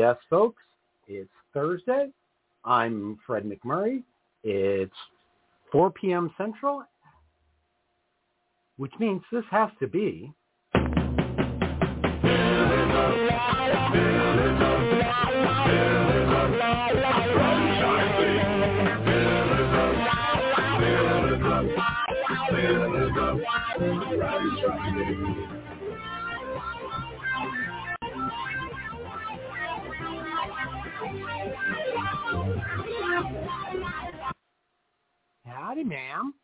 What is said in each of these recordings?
Yes, folks, it's Thursday. I'm Fred McMurray. It's 4 p.m. Central, which means this has to be Howdy, ma'am.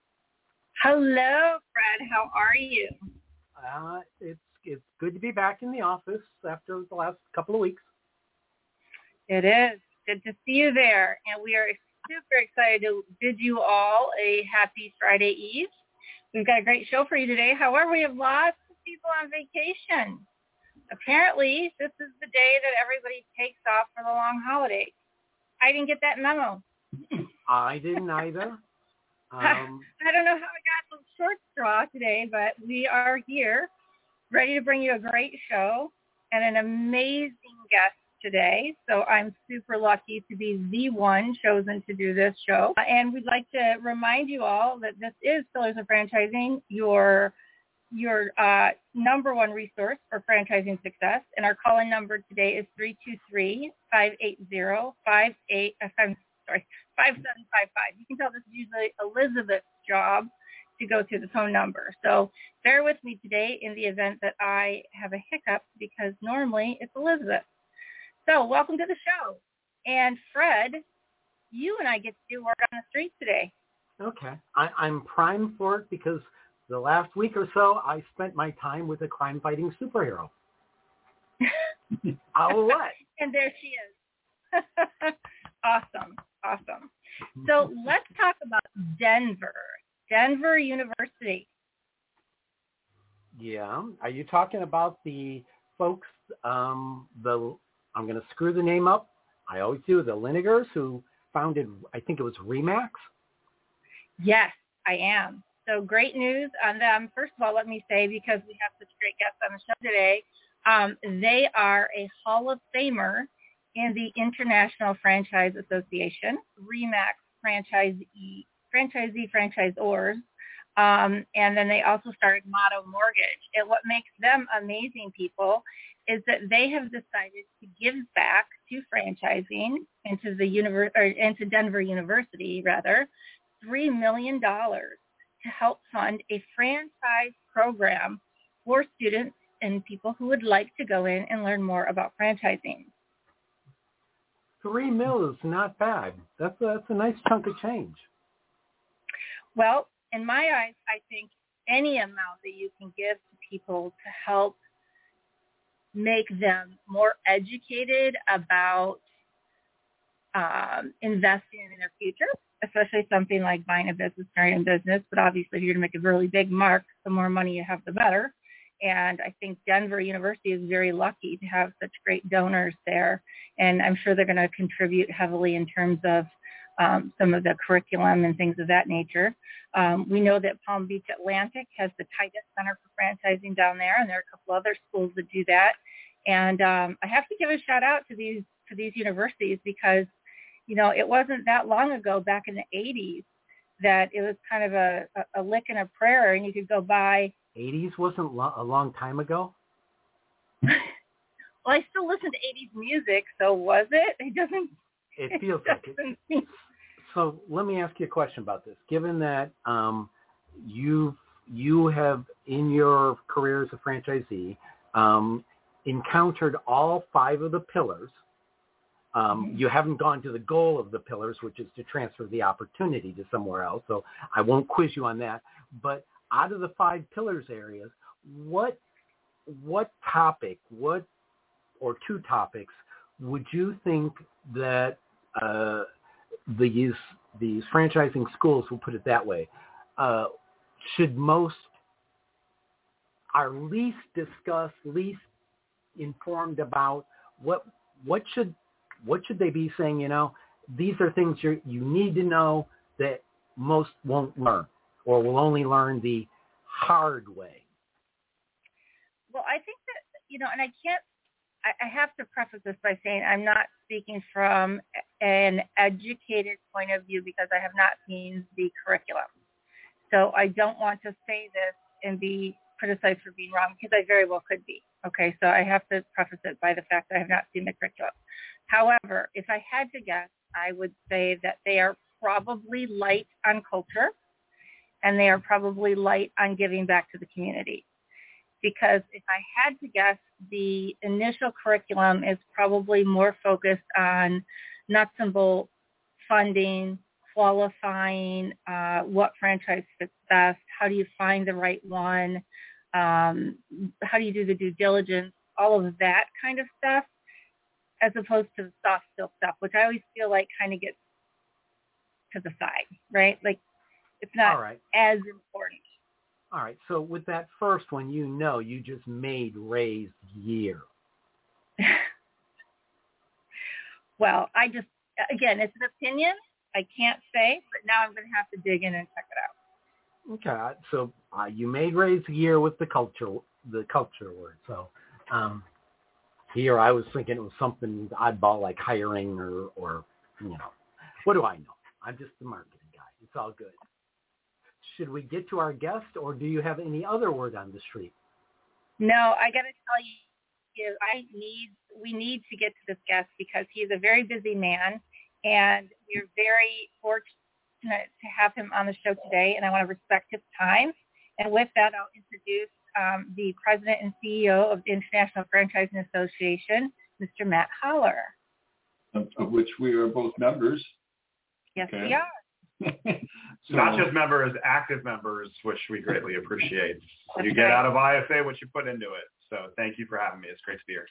Hello, Fred. How are you? Uh, it's it's good to be back in the office after the last couple of weeks. It is good to see you there, and we are super excited to bid you all a happy Friday Eve. We've got a great show for you today. However, we have lots of people on vacation. Apparently, this is the day that everybody takes off for the long holiday. I didn't get that memo. I didn't either. Um, I don't know how I got the short straw today, but we are here, ready to bring you a great show and an amazing guest today. So I'm super lucky to be the one chosen to do this show. And we'd like to remind you all that this is Pillars of Franchising, your your uh, number one resource for franchising success. And our call-in number today is 323-580-58, I'm sorry, 5755. You can tell this is usually Elizabeth's job to go to the phone number. So bear with me today in the event that I have a hiccup because normally it's Elizabeth. So welcome to the show. And Fred, you and I get to do work on the street today. Okay. I, I'm primed for it because the last week or so I spent my time with a crime-fighting superhero. All right. and there she is. awesome. Awesome. So let's talk about Denver, Denver University. Yeah. Are you talking about the folks, um, the, I'm going to screw the name up. I always do, the Linigers who founded, I think it was Remax? Yes, I am. So great news on them. First of all, let me say, because we have such great guests on the show today, um, they are a Hall of Famer in the International Franchise Association, REMAX franchisee, franchisee franchisors. Um, and then they also started Motto Mortgage. And what makes them amazing people is that they have decided to give back to franchising into the univer- or into Denver University rather, three million dollars to help fund a franchise program for students and people who would like to go in and learn more about franchising three mil is not bad. That's a, that's a nice chunk of change. Well, in my eyes, I think any amount that you can give to people to help make them more educated about um, investing in their future, especially something like buying a business, starting a business. But obviously, if you're going to make a really big mark, the more money you have, the better. And I think Denver University is very lucky to have such great donors there. And I'm sure they're going to contribute heavily in terms of um, some of the curriculum and things of that nature. Um, we know that Palm Beach Atlantic has the Titus Center for Franchising down there, and there are a couple other schools that do that. And um, I have to give a shout out to these to these universities because, you know, it wasn't that long ago, back in the 80s, that it was kind of a, a, a lick and a prayer, and you could go buy 80s wasn't lo- a long time ago? well, I still listen to 80s music, so was it? It doesn't. It feels it like it. So let me ask you a question about this. Given that um, you you have in your career as a franchisee um, encountered all five of the pillars. Um, mm-hmm. You haven't gone to the goal of the pillars, which is to transfer the opportunity to somewhere else. So I won't quiz you on that. But out of the five pillars areas, what what topic, what or two topics would you think that uh, these these franchising schools, we'll put it that way, uh, should most are least discussed, least informed about what what should what should they be saying? You know, these are things you you need to know that most won't learn or will only learn the hard way? Well, I think that, you know, and I can't, I, I have to preface this by saying I'm not speaking from an educated point of view because I have not seen the curriculum. So I don't want to say this and be criticized for being wrong because I very well could be. Okay, so I have to preface it by the fact that I have not seen the curriculum. However, if I had to guess, I would say that they are probably light on culture and they are probably light on giving back to the community. Because if I had to guess, the initial curriculum is probably more focused on nuts and bolts funding, qualifying, uh, what franchise fits best, how do you find the right one, um, how do you do the due diligence, all of that kind of stuff, as opposed to the soft skill stuff, which I always feel like kind of gets to the side, right? Like it's not right. as important. All right. So with that first one, you know, you just made Ray's year. well, I just again, it's an opinion. I can't say, but now I'm going to have to dig in and check it out. Okay, so uh, you made Ray's year with the culture, the culture word. So um, here I was thinking it was something oddball like hiring or, or you know, what do I know? I'm just the marketing guy. It's all good. Should we get to our guest, or do you have any other word on the street? No, I got to tell you, I need we need to get to this guest because he's a very busy man, and we're very fortunate to have him on the show today, and I want to respect his time. And with that, I'll introduce um, the president and CEO of the International Franchising Association, Mr. Matt Haller. Of, of which we are both members. Yes, Okay. we are. So- Not just members, active members, which we greatly appreciate. You get out of IFA what you put into it. So thank you for having me. It's great to be here.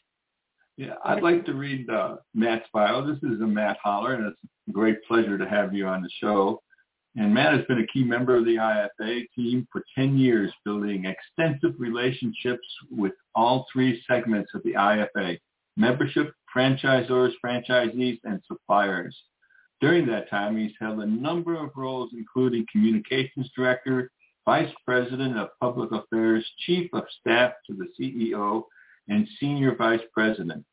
Yeah, I'd like to read uh, Matt's bio. This is a Matt Haller, and it's a great pleasure to have you on the show. And Matt has been a key member of the IFA team for 10 years, building extensive relationships with all three segments of the IFA, membership, franchisors, franchisees, and suppliers. During that time, he's held a number of roles, including communications director, vice president of public affairs, chief of staff to the CEO, and senior vice president,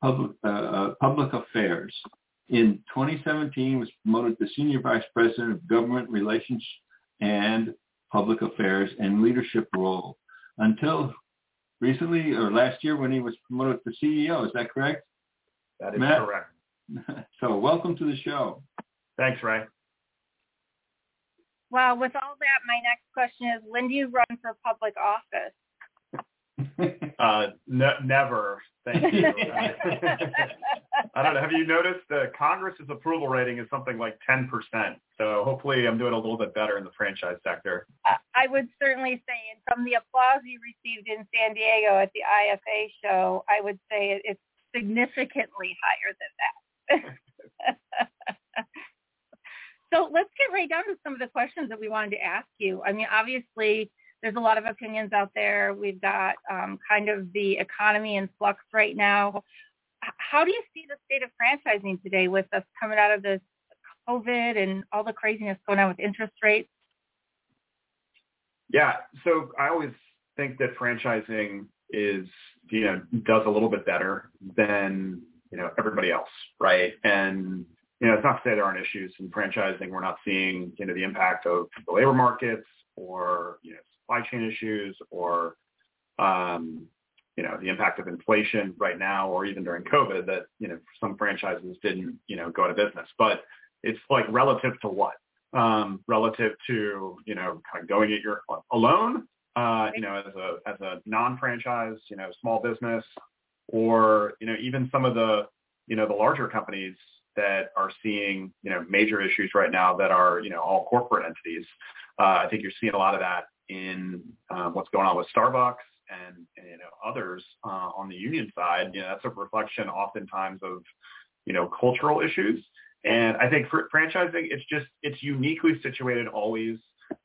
public, uh, uh, public affairs. In 2017, was promoted to senior vice president of government relations and public affairs and leadership role until recently or last year when he was promoted to CEO. Is that correct? That is Matt? correct. so welcome to the show. Thanks, Ray. Well, with all that, my next question is, when do you run for public office? Uh, ne- never. Thank you. I don't know. Have you noticed the Congress's approval rating is something like 10%. So hopefully I'm doing a little bit better in the franchise sector. I- I would certainly say, and from the applause you received in San Diego at the IFA show, I would say it's significantly higher than that. So let's get right down to some of the questions that we wanted to ask you. I mean, obviously, there's a lot of opinions out there. We've got um, kind of the economy in flux right now. How do you see the state of franchising today with us coming out of this COVID and all the craziness going on with interest rates? Yeah. So I always think that franchising is, you know, does a little bit better than, you know, everybody else, right? And, you know, it's not to say there aren't issues in franchising. We're not seeing, you know, the impact of the labor markets or, you know, supply chain issues or, um, you know, the impact of inflation right now or even during COVID that, you know, some franchises didn't, you know, go out of business. But it's like relative to what? um, relative to you know kind of going it your alone, uh, you know, as a as a non-franchise, you know, small business, or you know even some of the you know the larger companies that are seeing you know major issues right now that are you know all corporate entities. Uh, I think you're seeing a lot of that in um, what's going on with Starbucks and, and you know others uh, on the union side. You know, that's a reflection oftentimes of you know cultural issues and I think for franchising, it's just it's uniquely situated always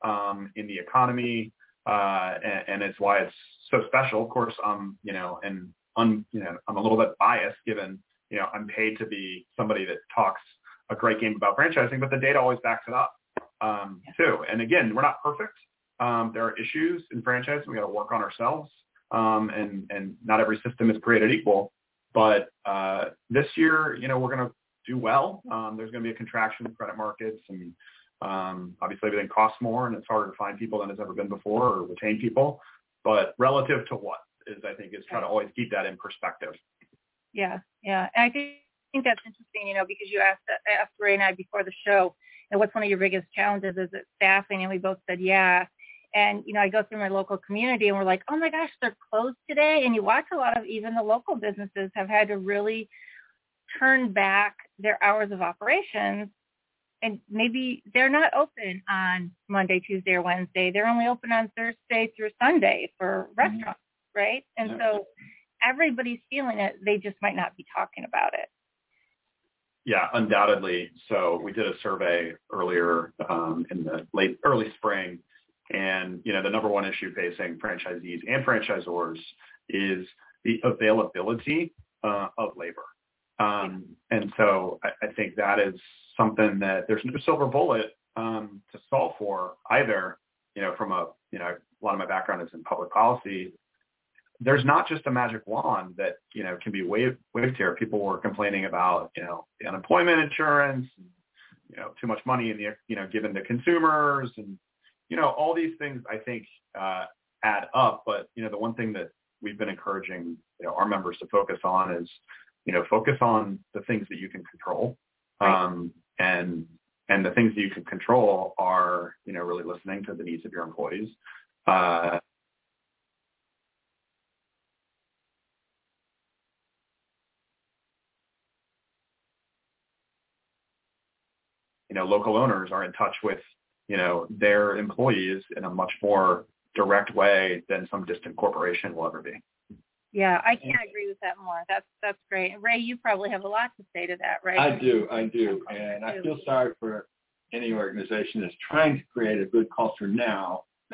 um, in the economy, uh, and, and it's why it's so special. Of course, um, you know, and un, you know, I'm a little bit biased given you know I'm paid to be somebody that talks a great game about franchising, but the data always backs it up um, too. And again, we're not perfect. Um, there are issues in franchising. We got to work on ourselves, um, and and not every system is created equal. But uh, this year, you know, we're going to do well. Um, there's going to be a contraction in credit markets, and um, obviously everything costs more, and it's harder to find people than it's ever been before or retain people. But relative to what is, I think, is try to always keep that in perspective. Yeah, yeah, and I think, I think that's interesting, you know, because you asked asked Ray and I before the show, and what's one of your biggest challenges? Is it staffing? And we both said yeah. And you know, I go through my local community, and we're like, oh my gosh, they're closed today. And you watch a lot of even the local businesses have had to really turn back their hours of operations and maybe they're not open on Monday, Tuesday, or Wednesday. They're only open on Thursday through Sunday for mm-hmm. restaurants. Right? And yeah. so everybody's feeling it. They just might not be talking about it. Yeah, undoubtedly. So we did a survey earlier um, in the late early spring, and you know the number one issue facing franchisees and franchisors is the availability uh, of labor. Um, and so I, I, think that is something that there's no silver bullet um, to solve for either. You know, from a you know a lot of my background is in public policy. There's not just a magic wand that you know can be waved waved here. People were complaining about you know the unemployment insurance, you know too much money in the you know given to consumers, and you know all these things I think uh, add up. But you know the one thing that we've been encouraging you know our members to focus on is you know, focus on the things that you can control. Um, and and the things that you can control are, you know, really listening to the needs of your employees. Uh, you know, local owners are in touch with, you know, their employees in a much more direct way than some distant corporation will ever be. Yeah, I can't agree with that more. That's that's great. Ray, you probably have a lot to say to that, right? I do, I do, and I feel sorry for any organization that's trying to create a good culture now,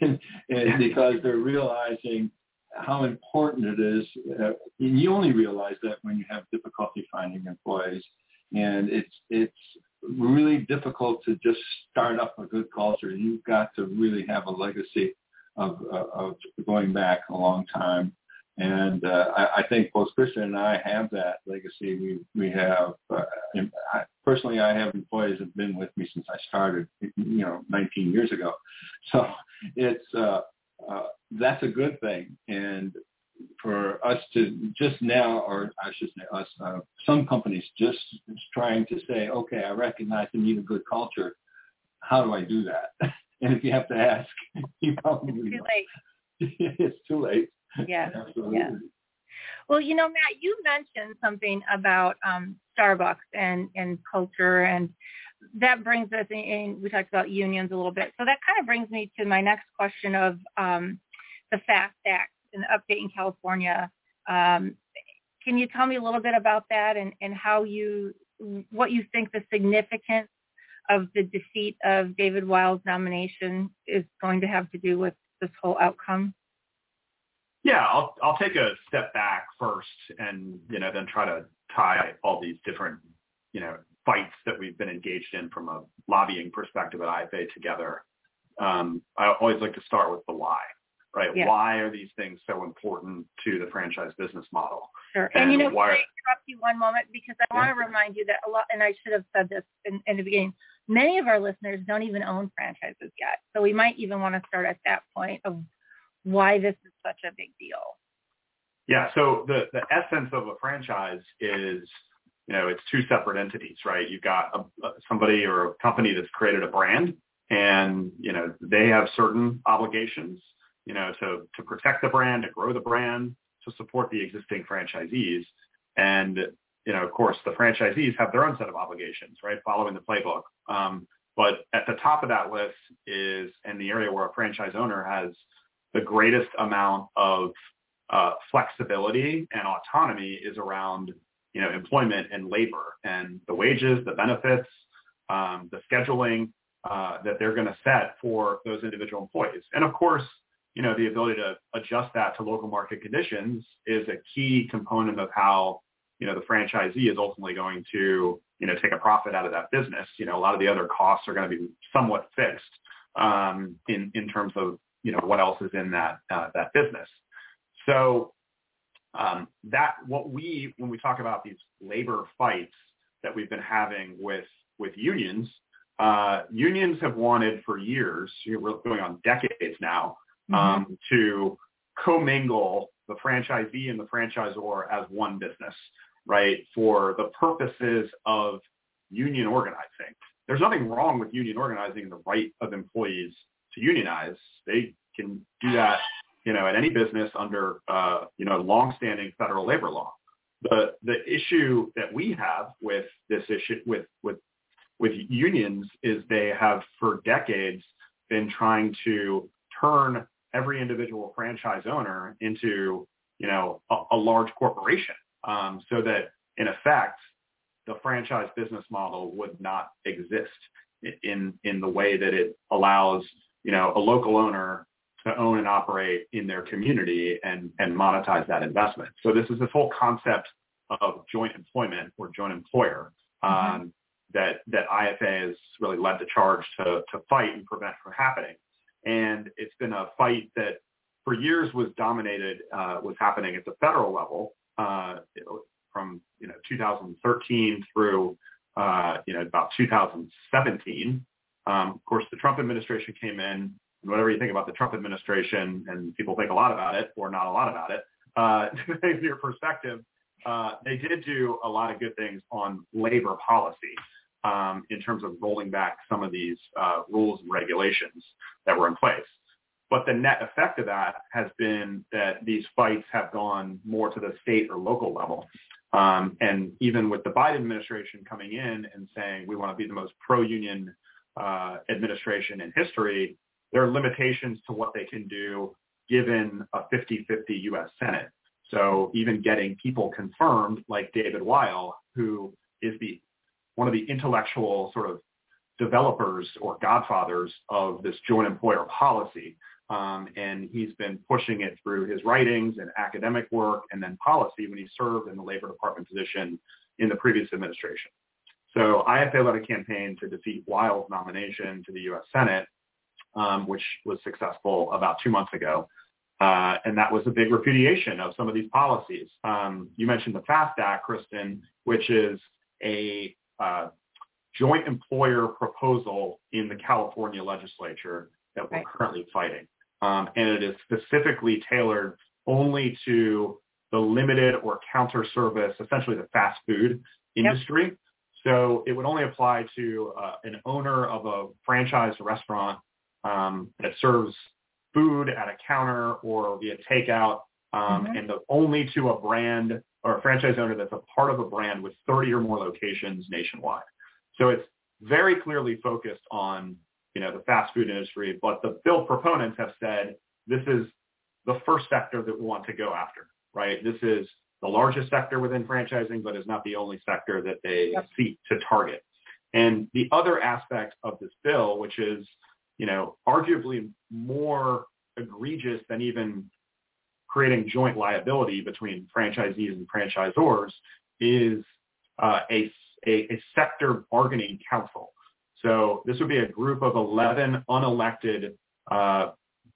and, and because they're realizing how important it is. Uh, and you only realize that when you have difficulty finding employees, and it's it's really difficult to just start up a good culture. You've got to really have a legacy of, of going back a long time. And uh, I, I think both Kristen and I have that legacy. We we have uh, I, personally, I have employees that have been with me since I started, you know, 19 years ago. So it's uh, uh, that's a good thing. And for us to just now, or I should say us, uh, some companies just trying to say, okay, I recognize the need a good culture. How do I do that? And if you have to ask, you probably it's too late. it's too late. Yeah. Absolutely. Yeah. Well, you know, Matt, you mentioned something about um, Starbucks and, and culture, and that brings us in. We talked about unions a little bit, so that kind of brings me to my next question of um, the FAST Act in California. Um, can you tell me a little bit about that and, and how you, what you think the significance of the defeat of David Weil's nomination is going to have to do with this whole outcome? Yeah, I'll I'll take a step back first, and you know, then try to tie all these different you know fights that we've been engaged in from a lobbying perspective at IFA together. Um, I always like to start with the why, right? Why are these things so important to the franchise business model? Sure. And, and you know, why, can I interrupt you one moment because I yeah. want to remind you that a lot, and I should have said this in, in the beginning many of our listeners don't even own franchises yet. So we might even want to start at that point of why this is such a big deal. Yeah. So the, the essence of a franchise is, you know, it's two separate entities, right? You've got a, somebody or a company that's created a brand and, you know, they have certain obligations, you know, to, to protect the brand, to grow the brand, to support the existing franchisees. And you know, of course, the franchisees have their own set of obligations, right, following the playbook. Um, but at the top of that list is, and the area where a franchise owner has the greatest amount of uh, flexibility and autonomy is around, you know, employment and labor and the wages, the benefits, um, the scheduling uh, that they're going to set for those individual employees. And of course, you know, the ability to adjust that to local market conditions is a key component of how you know, the franchisee is ultimately going to, you know, take a profit out of that business. You know, a lot of the other costs are going to be somewhat fixed um, in in terms of you know what else is in that uh, that business. So Um, that what we when we talk about these labor fights that we've been having with with unions, uh, unions have wanted for years, we're going on decades now, um, mm-hmm. to commingle the franchisee and the franchisor as one business, right? For the purposes of union organizing. There's nothing wrong with union organizing the right of employees to unionize. They can do that, you know, at any business under, uh, you know, longstanding federal labor law. The the issue that we have with this issue with with with unions is they have for decades been trying to turn every individual franchise owner into you know a, a large corporation um, so that in effect the franchise business model would not exist in in the way that it allows you know a local owner to own and operate in their community and and monetize that investment. So this is this whole concept of joint employment or joint employer mm-hmm. um, mm-hmm. that that IFA has really led the charge to to fight and prevent from happening. And it's been a fight that for years was dominated uh, was happening at the federal level uh, from you know 2013 through uh, you know about 2017. Um, of course, the Trump administration came in, and whatever you think about the Trump administration, and people think a lot about it or not a lot about it, uh, your perspective, uh, they did do a lot of good things on labor policy um, in terms of rolling back some of these uh, rules and regulations that were in place. But the net effect of that has been that these fights have gone more to the state or local level. Um, and even with the Biden administration coming in and saying we want to be the most pro-union uh, administration in history, there are limitations to what they can do given a 50-50 U.S. Senate. So even getting people confirmed like David Weil, who is the one of the intellectual sort of developers or godfathers of this joint employer policy. Um, and he's been pushing it through his writings and academic work and then policy when he served in the Labor Department position in the previous administration. So IFA led a campaign to defeat Weil's nomination to the U.S. Senate, um, which was successful about two months ago. Uh, and that was a big repudiation of some of these policies. Um, you mentioned the FAST Act, Kristen, which is a uh, joint employer proposal in the California legislature that we're right. currently fighting. Um, and it is specifically tailored only to the limited or counter service, essentially the fast food industry. Yep. So it would only apply to uh, an owner of a franchised restaurant um, that serves food at a counter or via takeout, um, mm-hmm. and the, only to a brand or a franchise owner that's a part of a brand with 30 or more locations nationwide. So it's very clearly focused on you know, the fast food industry, but the bill proponents have said this is the first sector that we want to go after, right? This is the largest sector within franchising, but is not the only sector that they yep. seek to target. And the other aspect of this bill, which is, you know, arguably more egregious than even creating joint liability between franchisees and franchisors, is uh, a, a, a sector bargaining council. So this would be a group of 11 unelected uh,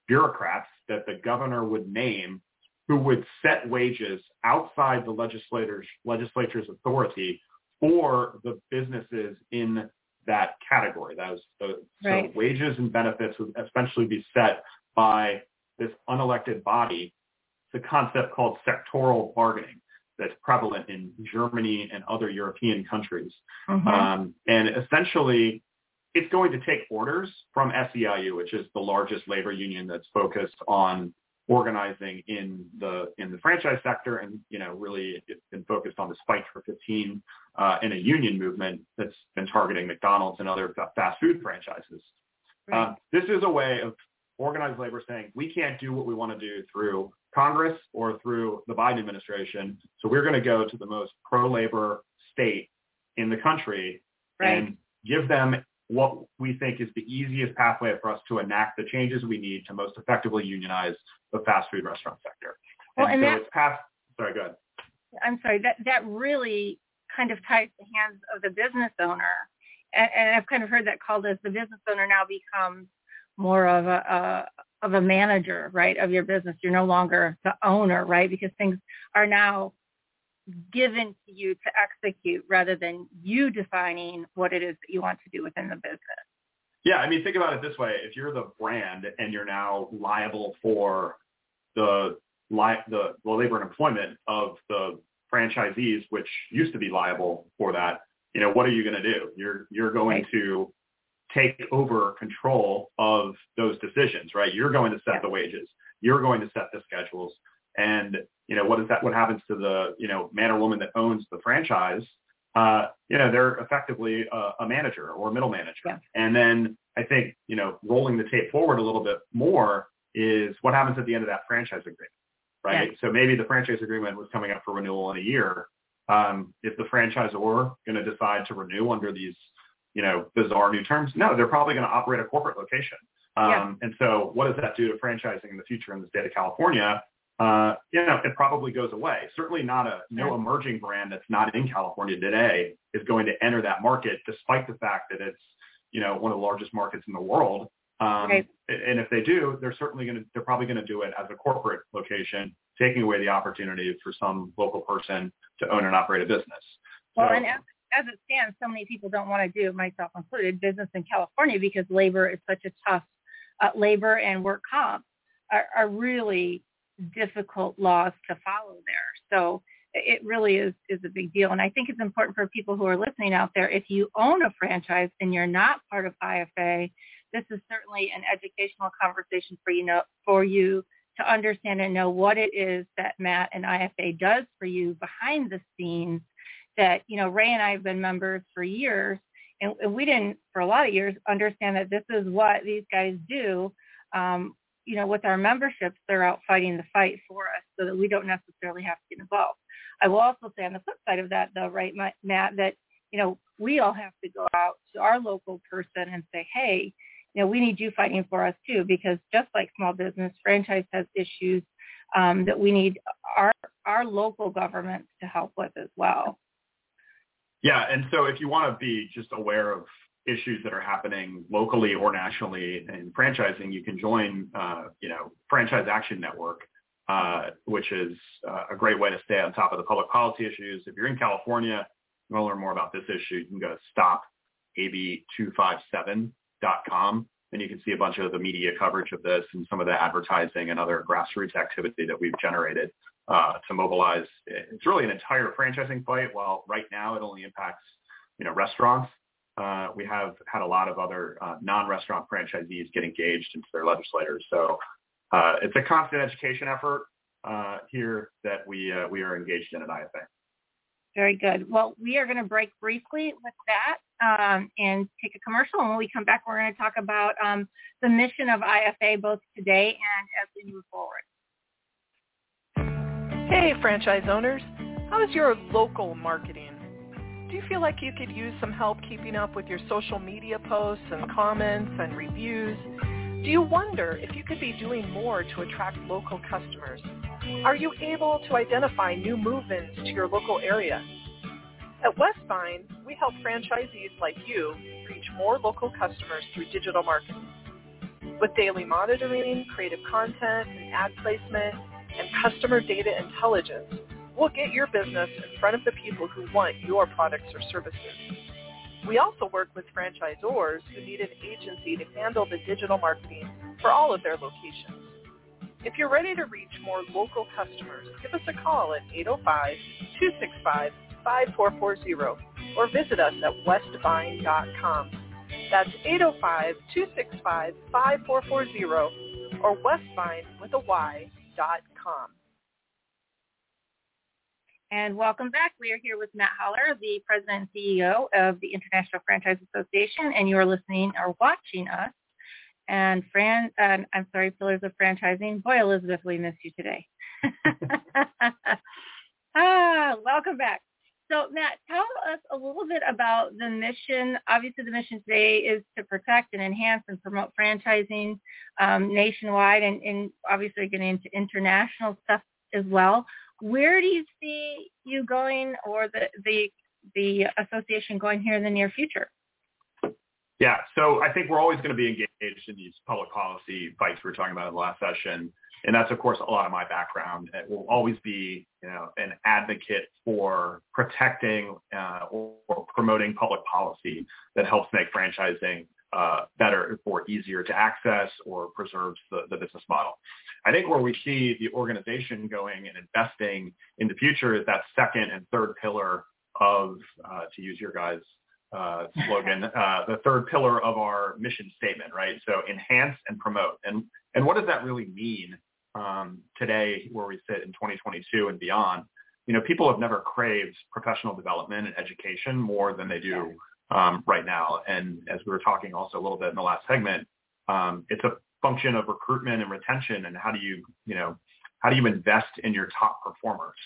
bureaucrats that the governor would name who would set wages outside the legislators, legislature's authority for the businesses in that category. That was the, right. so wages and benefits would essentially be set by this unelected body. It's a concept called sectoral bargaining that's prevalent in Germany and other European countries. Mm-hmm. Um, and essentially, it's going to take orders from SEIU, which is the largest labor union that's focused on organizing in the in the franchise sector, and you know really it's been focused on this fight for 15 uh, in a union movement that's been targeting McDonald's and other fast food franchises. Right. Uh, this is a way of organized labor saying we can't do what we want to do through Congress or through the Biden administration, so we're going to go to the most pro-labor state in the country right. and give them what we think is the easiest pathway for us to enact the changes we need to most effectively unionize the fast food restaurant sector. Well, and, and so that, it's past, sorry, go ahead. I'm sorry, that, that really kind of ties the hands of the business owner. And, and I've kind of heard that called as the business owner now becomes more of a, of a manager, right, of your business. You're no longer the owner, right? Because things are now given to you to execute rather than you defining what it is that you want to do within the business. Yeah, I mean, think about it this way: if you're the brand and you're now liable for the li- the, the labor and employment of the franchisees, which used to be liable for that, you know, what are you going to do? You're you're going Right. to take over control of those decisions, right? You're going to set Yeah. the wages. You're going to set the schedules. And, you know, what is that, what happens to the, you know, man or woman that owns the franchise? Uh, you know, they're effectively a, a manager or a middle manager. Yeah. And then I think, you know, rolling the tape forward a little bit more is what happens at the end of that franchise agreement, right? So maybe the franchise agreement was coming up for renewal in a year. Um, is the franchisor going to decide to renew under these, you know, bizarre new terms? No, they're probably going to operate a corporate location. Um, Yeah. And so what does that do to franchising in the future in the state of California? Uh, you know, it probably goes away. Certainly not a no emerging brand that's not in California today is going to enter that market, despite the fact that it's, you know, one of the largest markets in the world. Um, Right. And if they do, they're certainly going to, they're probably going to do it as a corporate location, taking away the opportunity for some local person to own and operate a business. Well, So- and as, as it stands, so many people don't want to do, myself included, business in California because labor is such a tough, uh, labor and work comp are, are really difficult laws to follow there. So it really is, is a big deal. And I think it's important for people who are listening out there, if you own a franchise and you're not part of IFA, this is certainly an educational conversation for you know, for you to understand and know what it is that Matt and IFA does for you behind the scenes that, you know, Ray and I have been members for years and, and we didn't for a lot of years understand that this is what these guys do. Um, you know, with our memberships, they're out fighting the fight for us so that we don't necessarily have to get involved. I will also say on the flip side of that though, right, Matt, that, you know, we all have to go out to our local person and say, hey, you know, we need you fighting for us too, because just like small business, franchise has issues um, that we need our our local governments to help with as well. Yeah, and so if you want to be just aware of issues that are happening locally or nationally in franchising, you can join, uh, you know, Franchise Action Network, uh, which is uh, a great way to stay on top of the public policy issues. If you're in California, you want to learn more about this issue, you can go to stopab257.com, and you can see a bunch of the media coverage of this and some of the advertising and other grassroots activity that we've generated uh, to mobilize. It's really an entire franchising fight. While right now it only impacts, you know, restaurants. Uh, we have had a lot of other uh, non-restaurant franchisees get engaged into their legislators. So uh, it's a constant education effort uh, here that we uh, we are engaged in at IFA. Very good. Well, we are going to break briefly with that um, and take a commercial. And when we come back, we're going to talk about um, the mission of IFA both today and as we move forward. Hey, franchise owners. How is your local marketing? Do you feel like you could use some help keeping up with your social media posts and comments and reviews? Do you wonder if you could be doing more to attract local customers? Are you able to identify new move-ins to your local area? At Westvine, we help franchisees like you reach more local customers through digital marketing. With daily monitoring, creative content, and ad placement, and customer data intelligence, we'll get your business in front of the people who want your products or services. We also work with franchisors who need an agency to handle the digital marketing for all of their locations. If you're ready to reach more local customers, give us a call at 805-265-5440 or visit us at westvine.com. That's 805-265-5440 or westvine with a Y dot com. And welcome back. We are here with Matt Haller, the president and CEO of the International Franchise Association, and you are listening or watching us. And Fran, I'm sorry, Pillars of Franchising. Boy, Elizabeth, we miss you today. ah, welcome back. So, Matt, tell us a little bit about the mission. Obviously, the mission today is to protect and enhance and promote franchising um, nationwide, and, and obviously getting into international stuff as well. Where do you see you going, or the the the association going here in the near future? Yeah. So I think we're always going to be engaged in these public policy fights we were talking about in the last session. And that's, of course, a lot of my background. It will always be, you know, an advocate for protecting uh, or, or, promoting public policy that helps make franchising uh, better or easier to access or preserves the, the business model. I think where we see the organization going and investing in the future is that second and third pillar of, uh, to use your guys' uh, slogan, uh, the third pillar of our mission statement, right? So enhance and promote. And, and what does that really mean um, today where we sit in 2022 and beyond? You know, people have never craved professional development and education more than they do um, right now. And as we were talking also a little bit in the last segment, um, it's a function of recruitment and retention and how do you, you know, how do you invest in your top performers?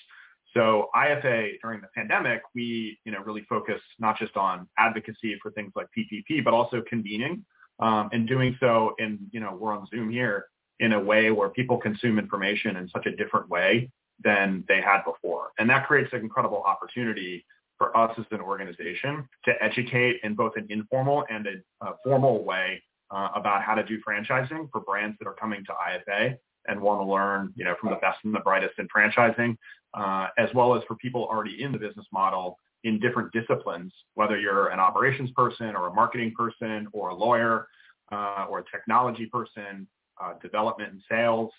So IFA during the pandemic, we you know really focused not just on advocacy for things like PPP, but also convening um, and doing so in you know we're on Zoom here in a way where people consume information in such a different way than they had before, and that creates an incredible opportunity for us as an organization to educate in both an informal and a, a formal way uh, about how to do franchising for brands that are coming to IFA and want to learn, you know, from the best and the brightest in franchising uh, as well as for people already in the business model in different disciplines, whether you're an operations person or a marketing person or a lawyer uh, or a technology person, uh, development and sales.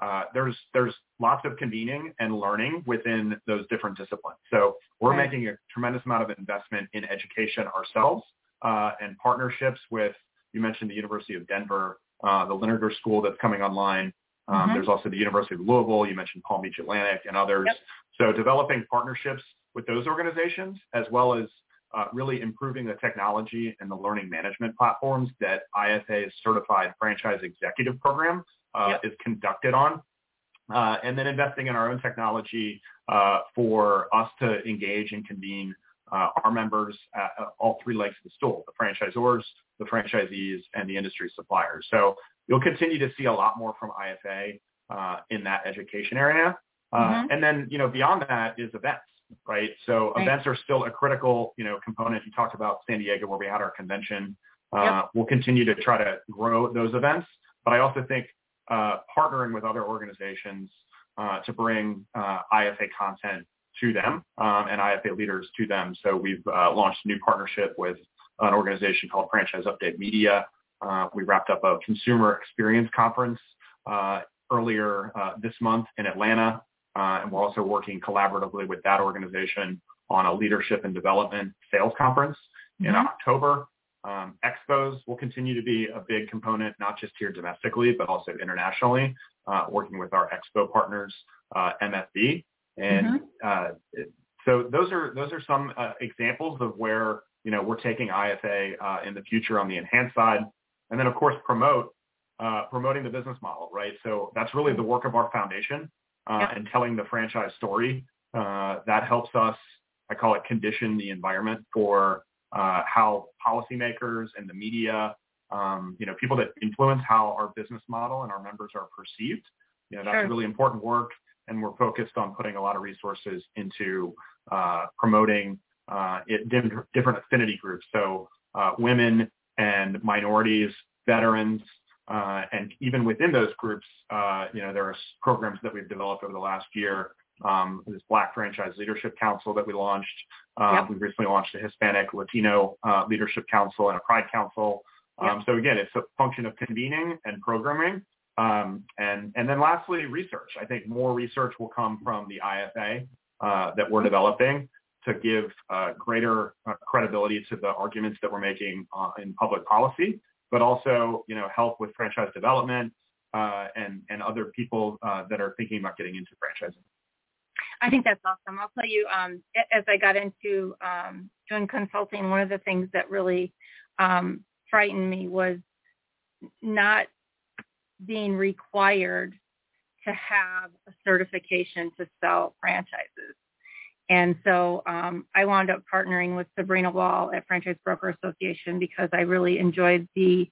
Uh, there's there's lots of convening and learning within those different disciplines. So we're right. making a tremendous amount of investment in education ourselves uh, and partnerships with. You mentioned the University of Denver, uh, the Liniger School that's coming online, um, mm-hmm. There's also the University of Louisville. You mentioned Palm Beach Atlantic and others. Yep. So developing partnerships with those organizations, as well as uh, really improving the technology and the learning management platforms that IFA's certified franchise executive program uh, yep. is conducted on. Uh, and then investing in our own technology uh, for us to engage and convene uh, our members at all three legs of the stool, the franchisors, the franchisees, and the industry suppliers. So you'll continue to see a lot more from IFA uh, in that education area. Uh, mm-hmm. And then, you know, beyond that is events, right? So right. events are still a critical, you know, component. You talked about San Diego where we had our convention. Uh, yep. We'll continue to try to grow those events. But I also think uh, partnering with other organizations uh, to bring uh, IFA content to them um, and IFA leaders to them. So we've launched a new partnership with an organization called Franchise Update Media, uh, we wrapped up a consumer experience conference uh, earlier uh, this month in Atlanta, uh, and we're also working collaboratively with that organization on a leadership and development sales conference mm-hmm. in October. Um, expos will continue to be a big component, not just here domestically, but also internationally, uh, working with our expo partners, MFV. And mm-hmm. so those are those are some examples of where you know we're taking IFA in the future on the enhanced side and then of course promote uh, promoting the business model, right? So that's really the work of our foundation uh, yeah. and telling the franchise story. Uh, that helps us, I call it condition the environment for uh, how policymakers and the media, um, you know, people that influence how our business model and our members are perceived. You know, that's sure. really important work. And we're focused on putting a lot of resources into uh, promoting uh, it, different affinity groups. So women, and minorities, veterans, uh, and even within those groups, uh, you know, there are programs that we've developed over the last year. Um, this Black Franchise Leadership Council that we launched. Um, yep. We recently launched a Hispanic Latino uh, Leadership Council and a Pride Council. Um, yep. So again, it's a function of convening and programming. Um, and, and then lastly, research. I think more research will come from the IFA uh, that we're developing to give uh, greater uh, credibility to the arguments that we're making uh, in public policy, but also, you know, help with franchise development uh, and and other people uh, that are thinking about getting into franchising. I think that's awesome. I'll tell you, um, as I got into um, doing consulting, one of the things that really um, frightened me was not being required to have a certification to sell franchises. And so um, I wound up partnering with Sabrina Wall at Franchise Broker Association because I really enjoyed the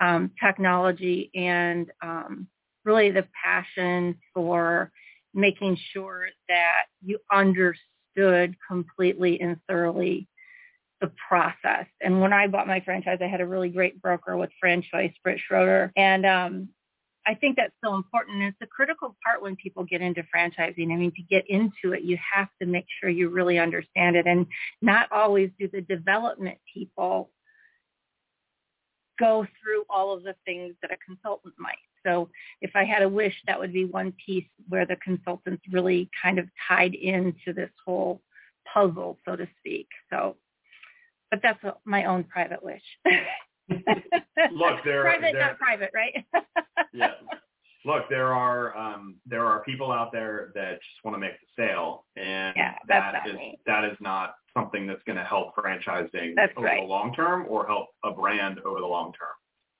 um, technology and um, really the passion for making sure that you understood completely and thoroughly the process. And when I bought my franchise, I had a really great broker with franchise, Britt Schroeder. And um, I think that's so important. It's a critical part when people get into franchising. I mean, to get into it, you have to make sure you really understand it. And not always do the development people go through all of the things that a consultant might. So if I had a wish, that would be one piece where the consultants really kind of tied into this whole puzzle, so to speak. So, but that's my own private wish. Look, there, private, there, not private, right? yeah. Look, there are um, there are people out there that just want to make the sale, and Yeah, that's not is me. that is not something that's going to help franchising That's over right. the long term or help a brand over the long term.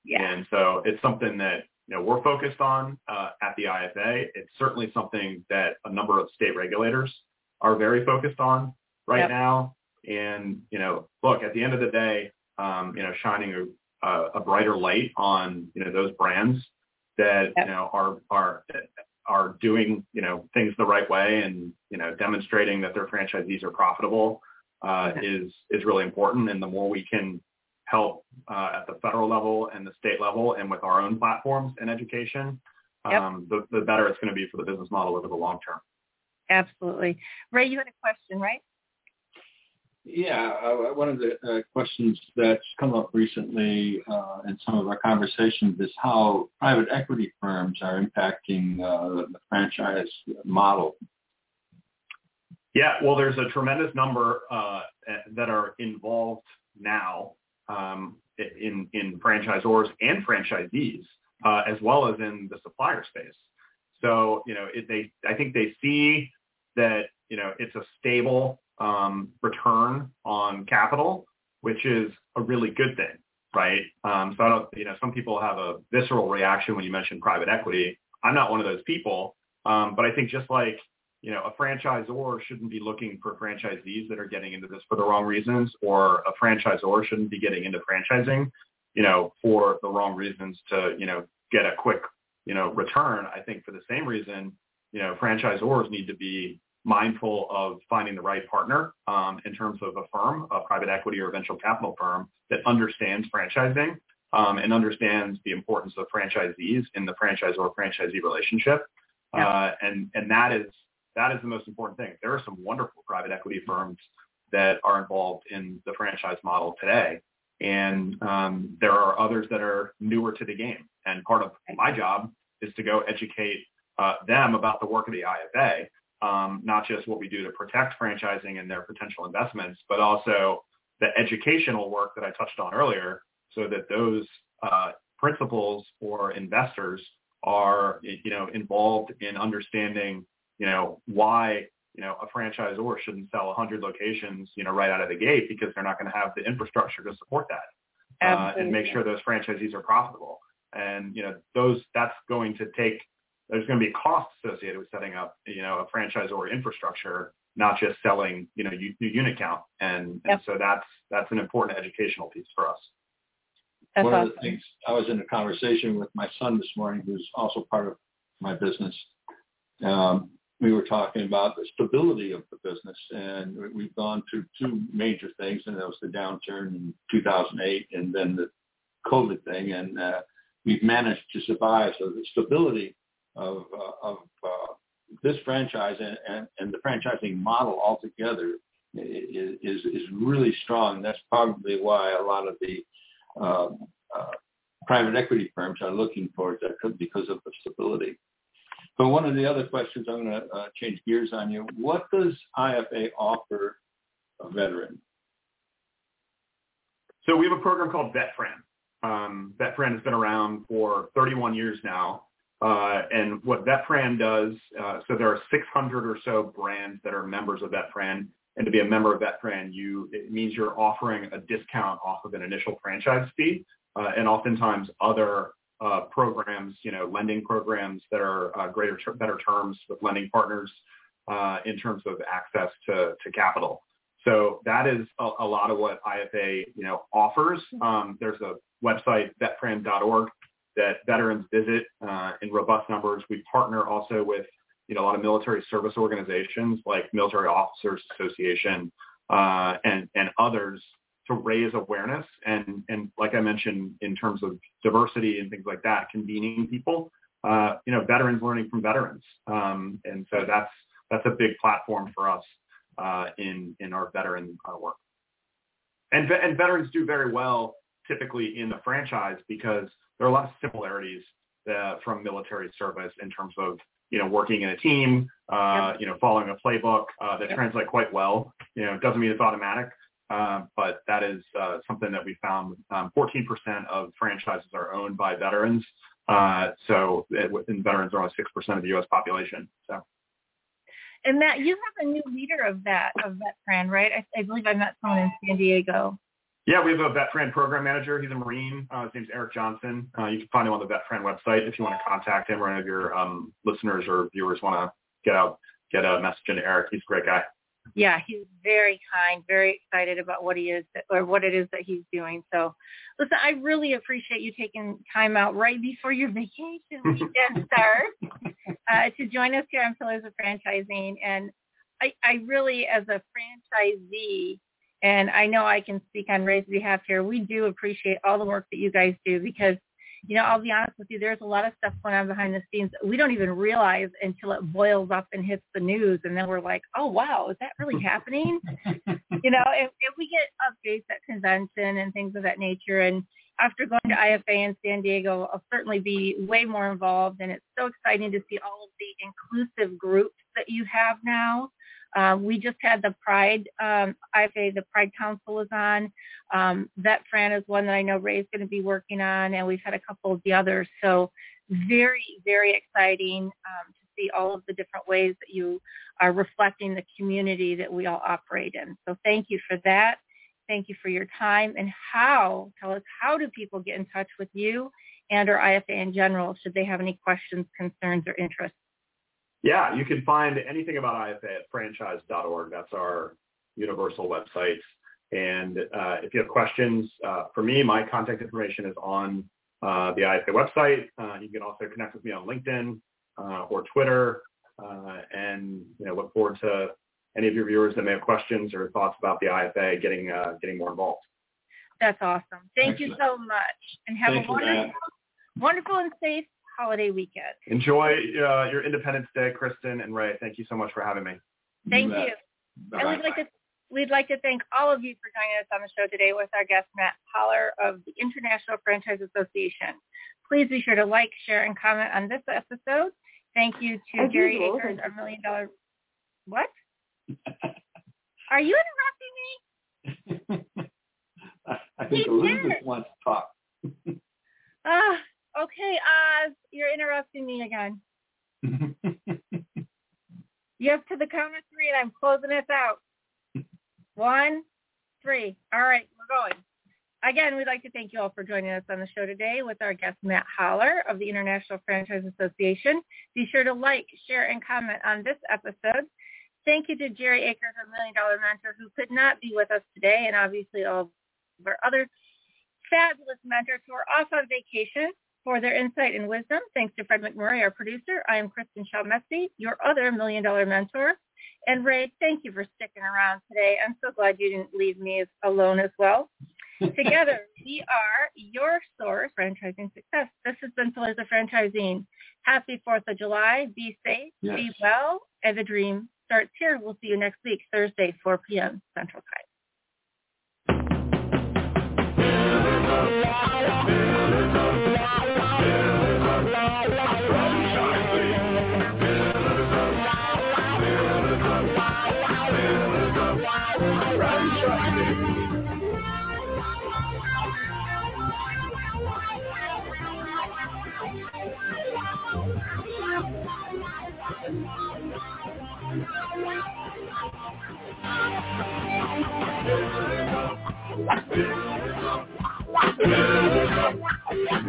yeah. And so it's something that you know we're focused on uh, at the IFA. It's certainly something that a number of state regulators are very focused on right Yep. now. And you know, look, at the end of the day, um, you know, shining a, brighter light on you know those brands that Yep. you know are are are doing you know things the right way and you know demonstrating that their franchisees are profitable uh, is is really important. And the more we can help uh, at the federal level and the state level and with our own platforms and education, Yep. um, the, the better it's going to be for the business model over the long term. Absolutely. Ray, you had a question, right? Yeah, uh, one of the uh, questions that's come up recently uh, in some of our conversations is how private equity firms are impacting uh, the franchise model. Yeah, well, there's a tremendous number uh, that are involved now um, in in franchisors and franchisees, uh, as well as in the supplier space. So, you know, it, they I think they see that you know it's a stable return on capital, which is a really good thing, right? Um, so I don't, you know, some people have a visceral reaction when you mention private equity. I'm not one of those people, um, but I think just like you know, a franchisor shouldn't be looking for franchisees that are getting into this for the wrong reasons, or a franchisor shouldn't be getting into franchising, you know, for the wrong reasons to, you know, get a quick, you know, return. I think for the same reason, you know, franchisors need to be mindful of finding the right partner um, in terms of a firm, a private equity or venture capital firm that understands franchising um, and understands the importance of franchisees in the franchisor-franchisee relationship. Yeah. Uh, and and that is that is the most important thing. There are some wonderful private equity firms that are involved in the franchise model today, and um, there are others that are newer to the game. And part of my job is to go educate uh, them about the work of the IFA, um, not just what we do to protect franchising and their potential investments, but also the educational work that I touched on earlier, so that those uh, principals or investors are, you know, involved in understanding you know, why, you know, a franchisor shouldn't sell 100 locations, you know, right out of the gate because they're not going to have the infrastructure to support that uh, and make sure those franchisees are profitable. And, you know, those, that's going to take, there's going to be costs associated with setting up, you know, a franchisor infrastructure, not just selling, you know, u- unit count. And, and so that's, that's an important educational piece for us. That's one awesome. of the things, I was in a conversation with my son this morning, who's also part of my business. Um, we were talking about the stability of the business, and we- we've gone through two major things, and that was the downturn in 2008, and then the COVID thing, and uh, we've managed to survive. So the stability of uh, of uh, this franchise and, and, and the franchising model altogether i- i- is is really strong. That's probably why a lot of the um, uh, private equity firms are looking towards that because of the stability. But one of the other questions, I'm going to uh, change gears on you. What does IFA offer a veteran? So we have a program called VetFran. Um, has been around for 31 years now. Uh, and what VetFran does, uh, so there are 600 or so brands that are members of VetFran. And to be a member of VetFran, you, it means you're offering a discount off of an initial franchise fee uh, and oftentimes other uh, programs, you know, lending programs that are uh, greater, ter- better terms with lending partners uh, in terms of access to, to capital. So that is a, a lot of what IFA, you know, offers. Um, there's a website, vetfran.org, that veterans visit uh, in robust numbers. We partner also with, you know, a lot of military service organizations like Military Officers Association uh, and, and others to raise awareness and and like I mentioned in terms of diversity and things like that, convening people. Uh, you know, veterans learning from veterans, um, and so that's that's a big platform for us uh, in in our veteran uh, work. And and veterans do very well typically in the franchise because there are a lot of similarities uh, from military service in terms of you know working in a team, uh, you know following a playbook uh, that translate quite well. You know, it doesn't mean it's automatic, uh, but that is uh, something that we found. Um, 14% of franchises are owned by veterans, uh, so it, and veterans are only six percent of the U.S. population. So. And Matt, you have a new leader of that of VetFran, right? I, I believe I met someone in San Diego. Yeah, we have a VetFran program manager. He's a Marine. Uh, his name's Eric Johnson. Uh, you can find him on the VetFran website if you want to contact him or any of your um, listeners or viewers want to get out, get a message into Eric. He's a great guy yeah, he's very kind, very excited about what he is or what it is that he's doing. So, listen, I really appreciate you taking time out right before your vacation weekend starts uh, to join us here on Pillars of Franchising. And I, I really, as a franchisee, and I know I can speak on Ray's behalf here, we do appreciate all the work that you guys do because you know, I'll be honest with you, there's a lot of stuff going on behind the scenes that we don't even realize until it boils up and hits the news. And then we're like, oh, wow, is that really happening? you know, if, if we get updates at convention and things of that nature. And after going to IFA in San Diego, I'll certainly be way more involved. And it's so exciting to see all of the inclusive groups that you have now. Um, we just had the Pride um, IFA, the Pride Council is on. Um, VetFran is one that I know Ray's going to be working on, and we've had a couple of the others. So very, very exciting um, to see all of the different ways that you are reflecting the community that we all operate in. So thank you for that. Thank you for your time. And how, tell us, how do people get in touch with you and or IFA in general should they have any questions, concerns, or interests? Yeah, you can find anything about IFA at franchise.org. That's our universal website. And uh, if you have questions uh, for me, my contact information is on uh, the IFA website. Uh, you can also connect with me on LinkedIn uh, or Twitter. Uh, and you know, look forward to any of your viewers that may have questions or thoughts about the IFA getting getting more involved. That's awesome. Thank Excellent. you so much, and have Thank a wonderful, wonderful and safe holiday weekend. Enjoy uh, your Independence Day, Kristen and Ray. Thank you so much for having me. Thank you. you. And we'd like to we'd like to thank all of you for joining us on the show today with our guest Matt Haller of the International Franchise Association. Please be sure to like, share, and comment on this episode. Thank you to Jerry Akers, our million dollar. What? Are you interrupting me? I think Elizabeth wants to talk. Ah, Okay, Oz, you're interrupting me again. you have to the count of three, and I'm closing this out. One, three. All right, we're going. Again, we'd like to thank you all for joining us on the show today with our guest Matt Haller of the International Franchise Association. Be sure to like, share, and comment on this episode. Thank you to Jerry Akers, our Million Dollar Mentor, who could not be with us today, and obviously all of our other fabulous mentors who are off on vacation for their insight and wisdom. Thanks to Fred McMurray, our producer. I am Kristen Shalmetsky, your other Million Dollar Mentor. And Ray, thank you for sticking around today. I'm so glad you didn't leave me alone as well. Together, we are your source franchising success. This has been Pillars of Franchising. Happy 4th of July. Be safe, yes. be well, and the dream starts here. We'll see you next week, Thursday, 4 p.m. Central Time.